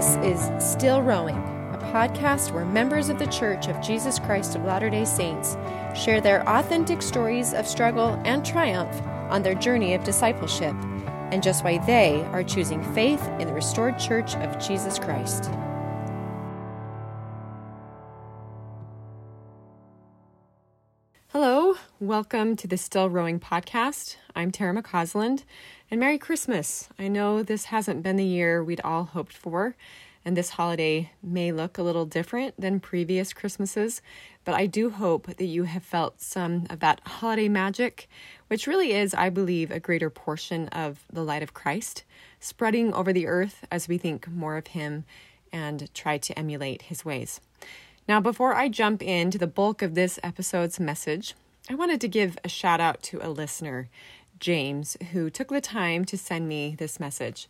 This is Still Rowing, a podcast where members of the Church of Jesus Christ of Latter day Saints share their authentic stories of struggle and triumph on their journey of discipleship, and just why they are choosing faith in the restored Church of Jesus Christ. Welcome to the Still Rowing podcast. I'm Tara McCausland, and Merry Christmas. I know this hasn't been the year we'd all hoped for, and this holiday may look a little different than previous Christmases, but I do hope that you have felt some of that holiday magic, which really is, I believe, a greater portion of the light of Christ spreading over the earth as we think more of Him and try to emulate His ways. Now, before I jump into the bulk of this episode's message, I wanted to give a shout out to a listener, James, who took the time to send me this message.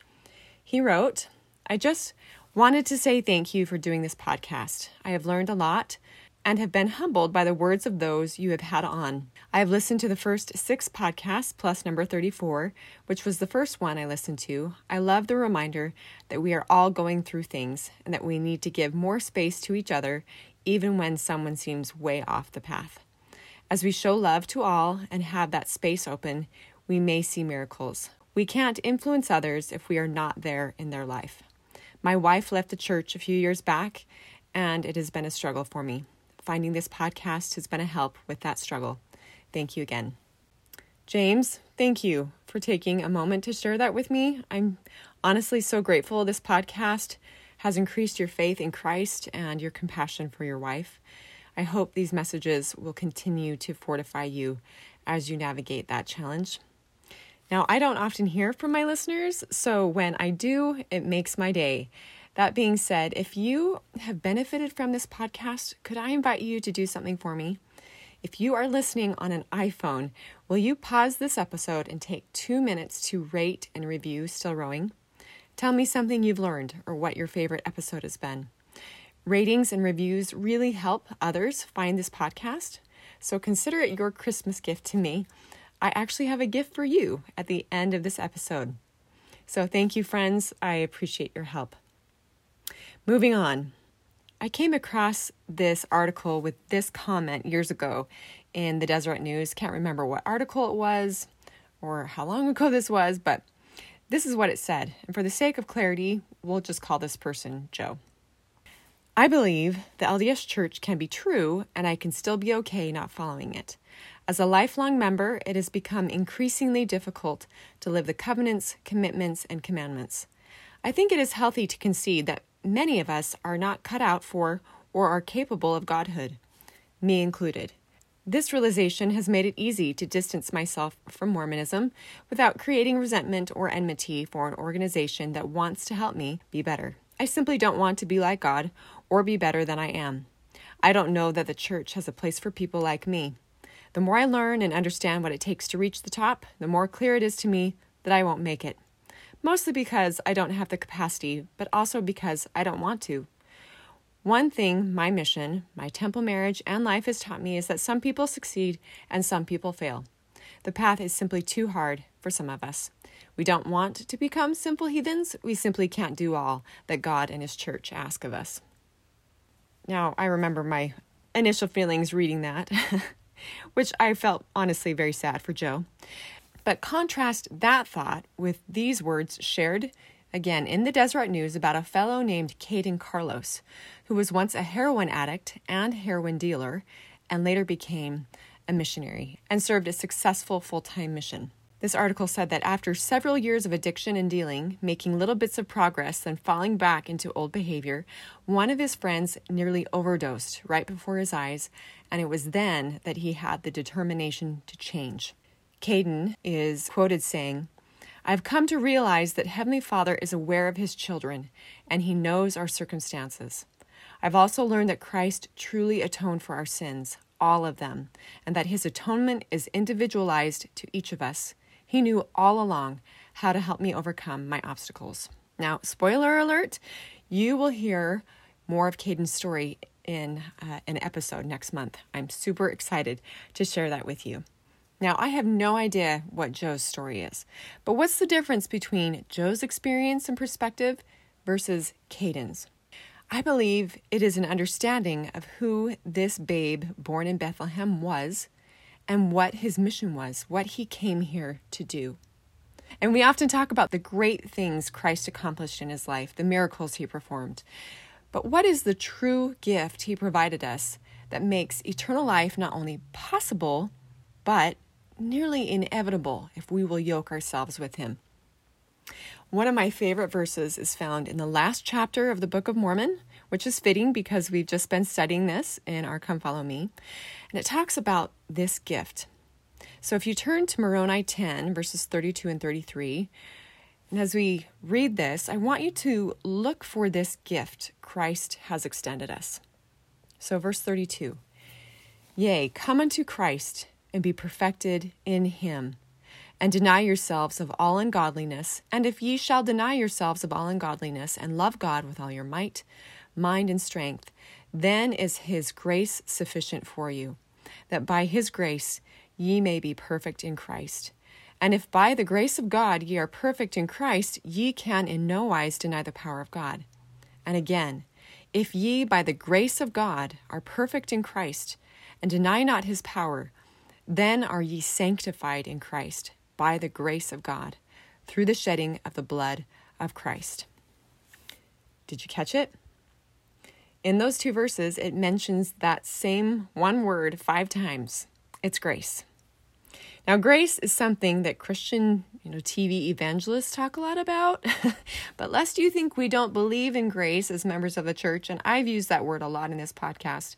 He wrote, I just wanted to say thank you for doing this podcast. I have learned a lot and have been humbled by the words of those you have had on. I have listened to the first six podcasts plus number 34, which was the first one I listened to. I love the reminder that we are all going through things and that we need to give more space to each other, even when someone seems way off the path. As we show love to all and have that space open, we may see miracles. We can't influence others if we are not there in their life. My wife left the church a few years back, and it has been a struggle for me. Finding this podcast has been a help with that struggle. Thank you again. James, thank you for taking a moment to share that with me. I'm honestly so grateful this podcast has increased your faith in Christ and your compassion for your wife. I hope these messages will continue to fortify you as you navigate that challenge. Now, I don't often hear from my listeners, so when I do, it makes my day. That being said, if you have benefited from this podcast, could I invite you to do something for me? If you are listening on an iPhone, will you pause this episode and take two minutes to rate and review Still Rowing? Tell me something you've learned or what your favorite episode has been. Ratings and reviews really help others find this podcast, so consider it your Christmas gift to me. I actually have a gift for you at the end of this episode. So thank you, friends. I appreciate your help. Moving on. I came across this article with this comment years ago in the Deseret News. Can't remember what article it was or how long ago this was, but this is what it said, and for the sake of clarity, we'll just call this person Joe. I believe the LDS Church can be true, and I can still be okay not following it. As a lifelong member, it has become increasingly difficult to live the covenants, commitments, and commandments. I think it is healthy to concede that many of us are not cut out for or are capable of godhood, me included. This realization has made it easy to distance myself from Mormonism without creating resentment or enmity for an organization that wants to help me be better. I simply don't want to be like God or be better than I am. I don't know that the church has a place for people like me. The more I learn and understand what it takes to reach the top, the more clear it is to me that I won't make it. Mostly because I don't have the capacity, but also because I don't want to. One thing my mission, my temple marriage, and life has taught me is that some people succeed and some people fail. The path is simply too hard for some of us. We don't want to become simple heathens. We simply can't do all that God and His church ask of us. Now, I remember my initial feelings reading that, which I felt honestly very sad for Joe. But contrast that thought with these words shared again in the Deseret News about a fellow named Caden Carlos, who was once a heroin addict and heroin dealer and later became a missionary and served a successful full time mission. This article said that after several years of addiction and dealing, making little bits of progress, then falling back into old behavior, one of his friends nearly overdosed right before his eyes, and it was then that he had the determination to change. Caden is quoted saying, I've come to realize that Heavenly Father is aware of His children and He knows our circumstances. I've also learned that Christ truly atoned for our sins, all of them, and that His atonement is individualized to each of us. He knew all along how to help me overcome my obstacles. Now, spoiler alert, you will hear more of Caden's story in uh, an episode next month. I'm super excited to share that with you. Now, I have no idea what Joe's story is, but what's the difference between Joe's experience and perspective versus Caden's. I believe it is an understanding of who this babe born in Bethlehem was and what his mission was, what he came here to do. And we often talk about the great things Christ accomplished in his life, the miracles he performed. But what is the true gift he provided us that makes eternal life not only possible, but nearly inevitable if we will yoke ourselves with him? One of my favorite verses is found in the last chapter of the Book of Mormon, which is fitting because we've just been studying this in our Come Follow Me. And it talks about this gift. So if you turn to Moroni 10, verses 32 and 33, and as we read this, I want you to look for this gift Christ has extended us. So, verse 32 Yea, come unto Christ and be perfected in him and deny yourselves of all ungodliness. And if ye shall deny yourselves of all ungodliness, and love God with all your might, mind, and strength, then is his grace sufficient for you, that by his grace ye may be perfect in Christ. And if by the grace of God ye are perfect in Christ, ye can in no wise deny the power of God. And again, if ye by the grace of God are perfect in Christ, and deny not his power, then are ye sanctified in Christ by the grace of God through the shedding of the blood of Christ. Did you catch it? In those two verses, it mentions that same one word five times. It's grace. Now, grace is something that Christian, you know, TV evangelists talk a lot about. but lest you think we don't believe in grace as members of the church, and I've used that word a lot in this podcast,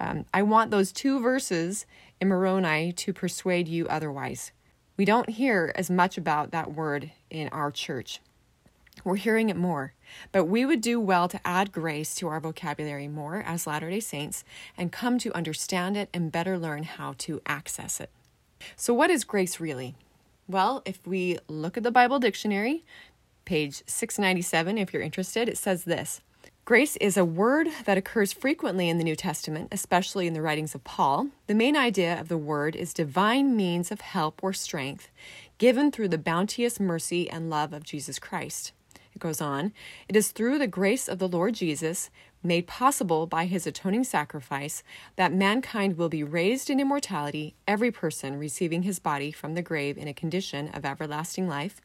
um, I want those two verses in Moroni to persuade you otherwise. We don't hear as much about that word in our church. We're hearing it more, but we would do well to add grace to our vocabulary more as Latter day Saints and come to understand it and better learn how to access it. So, what is grace really? Well, if we look at the Bible dictionary, page 697, if you're interested, it says this Grace is a word that occurs frequently in the New Testament, especially in the writings of Paul. The main idea of the word is divine means of help or strength given through the bounteous mercy and love of Jesus Christ. Goes on, it is through the grace of the Lord Jesus, made possible by his atoning sacrifice, that mankind will be raised in immortality, every person receiving his body from the grave in a condition of everlasting life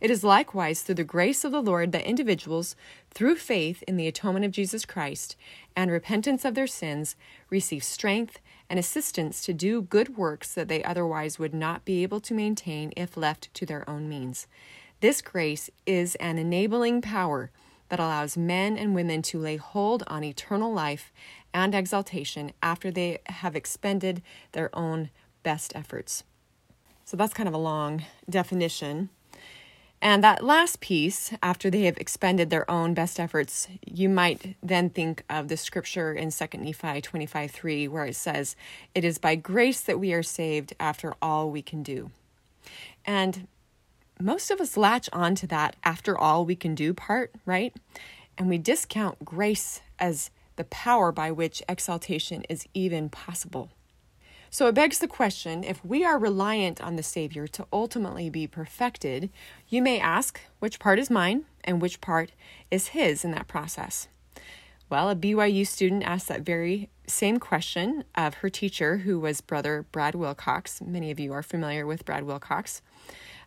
it is likewise through the grace of the Lord that individuals, through faith in the atonement of Jesus Christ and repentance of their sins, receive strength and assistance to do good works that they otherwise would not be able to maintain if left to their own means. This grace is an enabling power that allows men and women to lay hold on eternal life and exaltation after they have expended their own best efforts. So that's kind of a long definition. And that last piece, after they have expended their own best efforts, you might then think of the scripture in 2 Nephi 25 3, where it says, It is by grace that we are saved after all we can do. And most of us latch on to that after all we can do part, right? And we discount grace as the power by which exaltation is even possible. So it begs the question if we are reliant on the Savior to ultimately be perfected, you may ask which part is mine and which part is His in that process. Well, a BYU student asked that very same question of her teacher, who was Brother Brad Wilcox. Many of you are familiar with Brad Wilcox.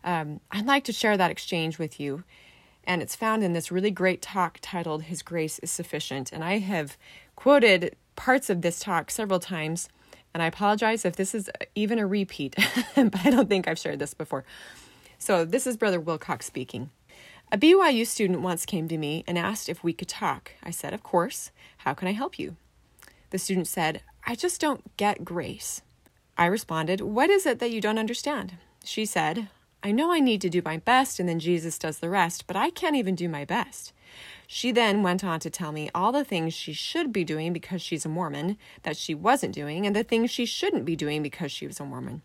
Um, I'd like to share that exchange with you. And it's found in this really great talk titled His Grace is Sufficient. And I have quoted parts of this talk several times and I apologize if this is even a repeat, but I don't think I've shared this before. So, this is Brother Wilcox speaking. A BYU student once came to me and asked if we could talk. I said, Of course. How can I help you? The student said, I just don't get grace. I responded, What is it that you don't understand? She said, I know I need to do my best and then Jesus does the rest, but I can't even do my best. She then went on to tell me all the things she should be doing because she's a Mormon that she wasn't doing, and the things she shouldn't be doing because she was a Mormon.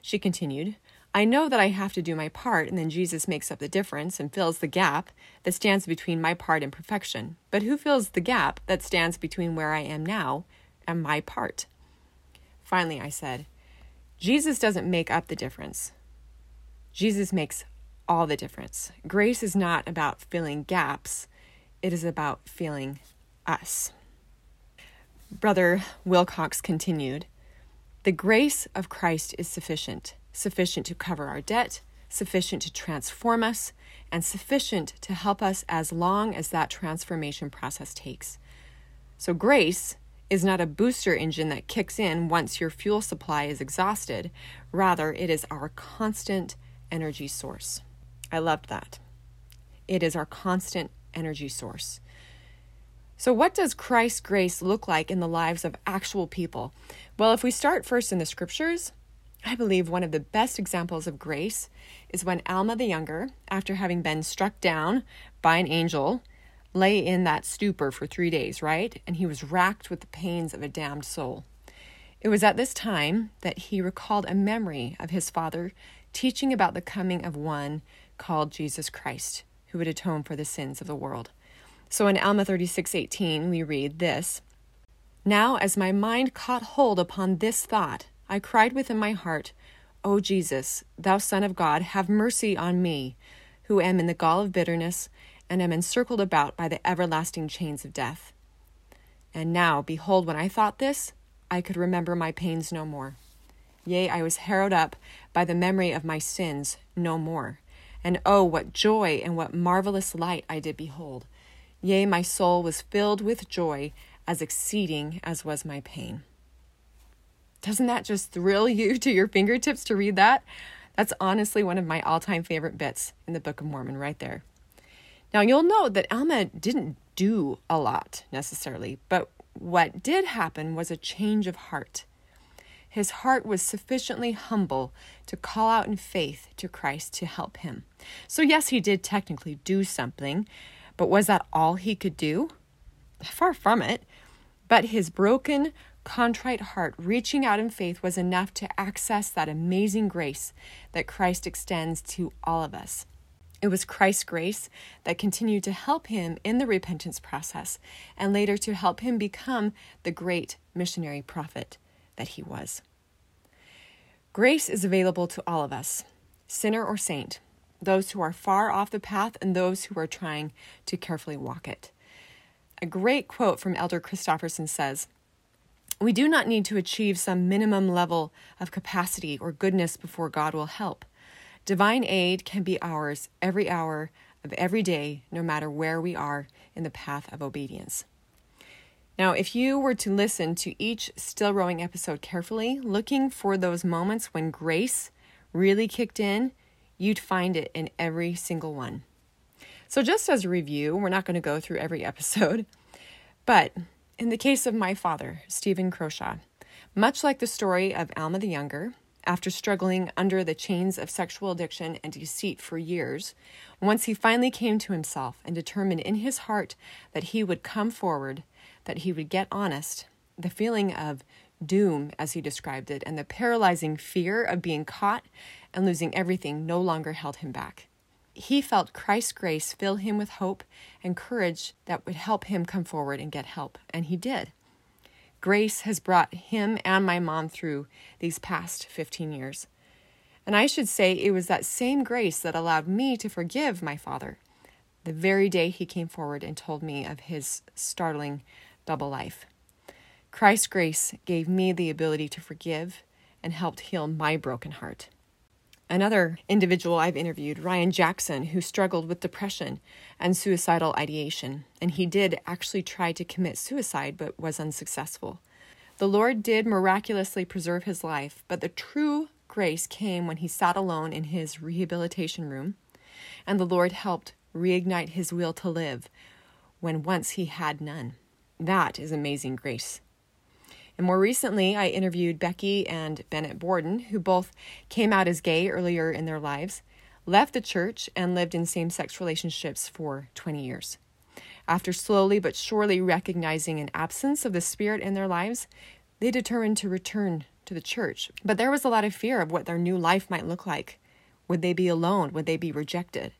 She continued, I know that I have to do my part, and then Jesus makes up the difference and fills the gap that stands between my part and perfection. But who fills the gap that stands between where I am now and my part? Finally, I said, Jesus doesn't make up the difference. Jesus makes all the difference. Grace is not about filling gaps, it is about filling us. Brother Wilcox continued The grace of Christ is sufficient, sufficient to cover our debt, sufficient to transform us, and sufficient to help us as long as that transformation process takes. So, grace is not a booster engine that kicks in once your fuel supply is exhausted. Rather, it is our constant energy source. I loved that. It is our constant energy source. So, what does Christ's grace look like in the lives of actual people? Well, if we start first in the scriptures, I believe one of the best examples of grace is when Alma the Younger, after having been struck down by an angel, lay in that stupor for three days, right? And he was racked with the pains of a damned soul. It was at this time that he recalled a memory of his father teaching about the coming of one called Jesus Christ, who would atone for the sins of the world. So in Alma 36:18 we read this: Now as my mind caught hold upon this thought, I cried within my heart, O Jesus, thou son of God, have mercy on me, who am in the gall of bitterness and am encircled about by the everlasting chains of death. And now, behold, when I thought this, I could remember my pains no more. Yea, I was harrowed up by the memory of my sins no more. And oh, what joy and what marvelous light I did behold! Yea, my soul was filled with joy, as exceeding as was my pain. Doesn't that just thrill you to your fingertips to read that? That's honestly one of my all time favorite bits in the Book of Mormon, right there. Now, you'll note that Alma didn't do a lot necessarily, but what did happen was a change of heart. His heart was sufficiently humble to call out in faith to Christ to help him. So, yes, he did technically do something, but was that all he could do? Far from it. But his broken, contrite heart reaching out in faith was enough to access that amazing grace that Christ extends to all of us. It was Christ's grace that continued to help him in the repentance process and later to help him become the great missionary prophet that he was. Grace is available to all of us, sinner or saint those who are far off the path and those who are trying to carefully walk it. A great quote from Elder Christofferson says, We do not need to achieve some minimum level of capacity or goodness before God will help. Divine aid can be ours every hour of every day, no matter where we are in the path of obedience. Now, if you were to listen to each Still Rowing episode carefully, looking for those moments when grace really kicked in, you'd find it in every single one. So, just as a review, we're not going to go through every episode, but in the case of my father, Stephen Croshaw, much like the story of Alma the Younger, after struggling under the chains of sexual addiction and deceit for years, once he finally came to himself and determined in his heart that he would come forward, that he would get honest, the feeling of doom, as he described it, and the paralyzing fear of being caught and losing everything no longer held him back. He felt Christ's grace fill him with hope and courage that would help him come forward and get help, and he did. Grace has brought him and my mom through these past 15 years. And I should say it was that same grace that allowed me to forgive my father the very day he came forward and told me of his startling double life. Christ's grace gave me the ability to forgive and helped heal my broken heart. Another individual I've interviewed, Ryan Jackson, who struggled with depression and suicidal ideation, and he did actually try to commit suicide but was unsuccessful. The Lord did miraculously preserve his life, but the true grace came when he sat alone in his rehabilitation room, and the Lord helped reignite his will to live when once he had none. That is amazing grace. And more recently, I interviewed Becky and Bennett Borden, who both came out as gay earlier in their lives, left the church, and lived in same sex relationships for 20 years. After slowly but surely recognizing an absence of the Spirit in their lives, they determined to return to the church. But there was a lot of fear of what their new life might look like. Would they be alone? Would they be rejected?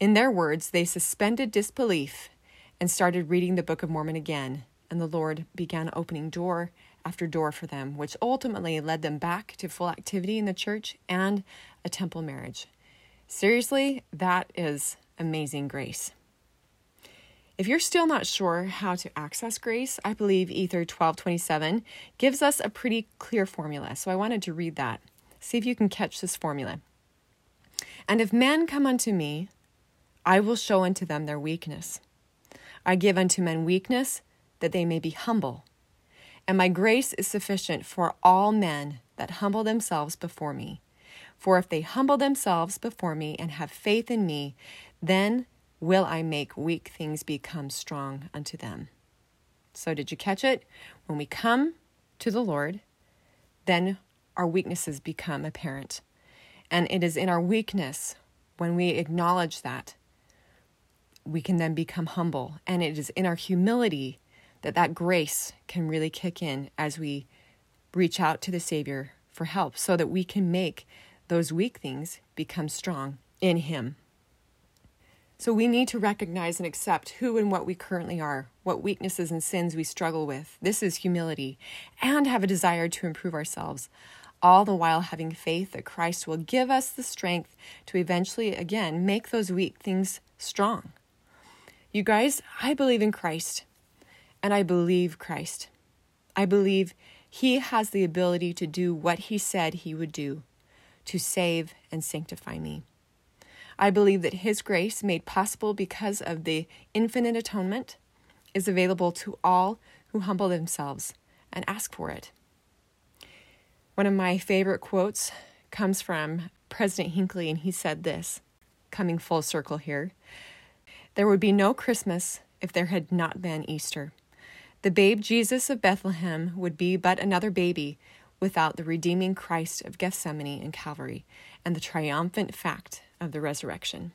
In their words, they suspended disbelief and started reading the Book of Mormon again and the Lord began opening door after door for them, which ultimately led them back to full activity in the church and a temple marriage. Seriously, that is amazing grace. If you're still not sure how to access grace, I believe Ether 1227 gives us a pretty clear formula. So I wanted to read that. See if you can catch this formula. And if men come unto me, I will show unto them their weakness. I give unto men weakness that they may be humble. And my grace is sufficient for all men that humble themselves before me. For if they humble themselves before me and have faith in me, then will I make weak things become strong unto them. So, did you catch it? When we come to the Lord, then our weaknesses become apparent. And it is in our weakness, when we acknowledge that, we can then become humble. And it is in our humility that that grace can really kick in as we reach out to the Savior for help so that we can make those weak things become strong in Him. So we need to recognize and accept who and what we currently are, what weaknesses and sins we struggle with. This is humility, and have a desire to improve ourselves, all the while having faith that Christ will give us the strength to eventually, again, make those weak things strong. You guys, I believe in Christ, and I believe Christ. I believe He has the ability to do what He said He would do to save and sanctify me. I believe that His grace, made possible because of the infinite atonement, is available to all who humble themselves and ask for it. One of my favorite quotes comes from President Hinckley, and he said this, coming full circle here There would be no Christmas if there had not been Easter. The babe Jesus of Bethlehem would be but another baby without the redeeming Christ of Gethsemane and Calvary and the triumphant fact of the resurrection.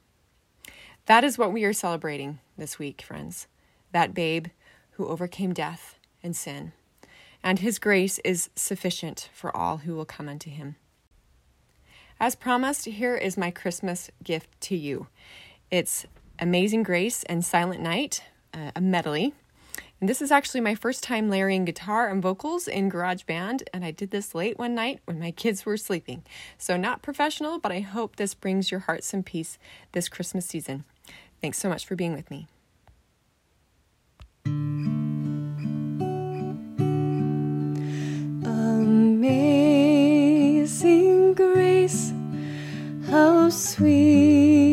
That is what we are celebrating this week, friends. That babe who overcame death and sin. And his grace is sufficient for all who will come unto him. As promised, here is my Christmas gift to you. It's Amazing Grace and Silent Night, uh, a medley and this is actually my first time layering guitar and vocals in GarageBand, and I did this late one night when my kids were sleeping. So, not professional, but I hope this brings your heart some peace this Christmas season. Thanks so much for being with me. Amazing grace, how sweet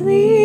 wretch.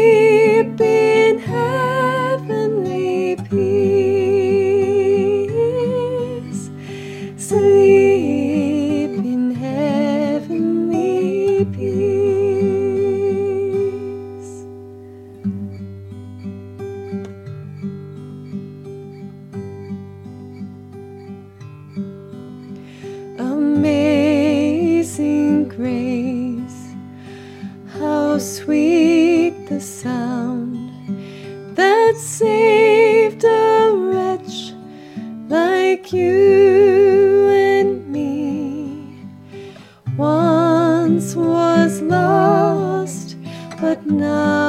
Once was lost, but now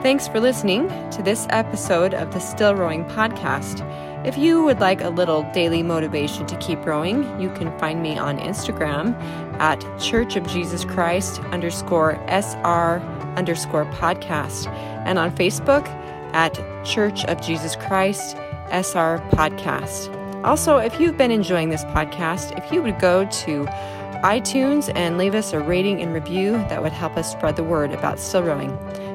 Thanks for listening to this episode of the Still Rowing podcast. If you would like a little daily motivation to keep rowing, you can find me on Instagram at Church of Jesus Christ underscore SR underscore podcast and on Facebook at Church of Jesus Christ SR podcast. Also, if you've been enjoying this podcast, if you would go to iTunes and leave us a rating and review, that would help us spread the word about still rowing.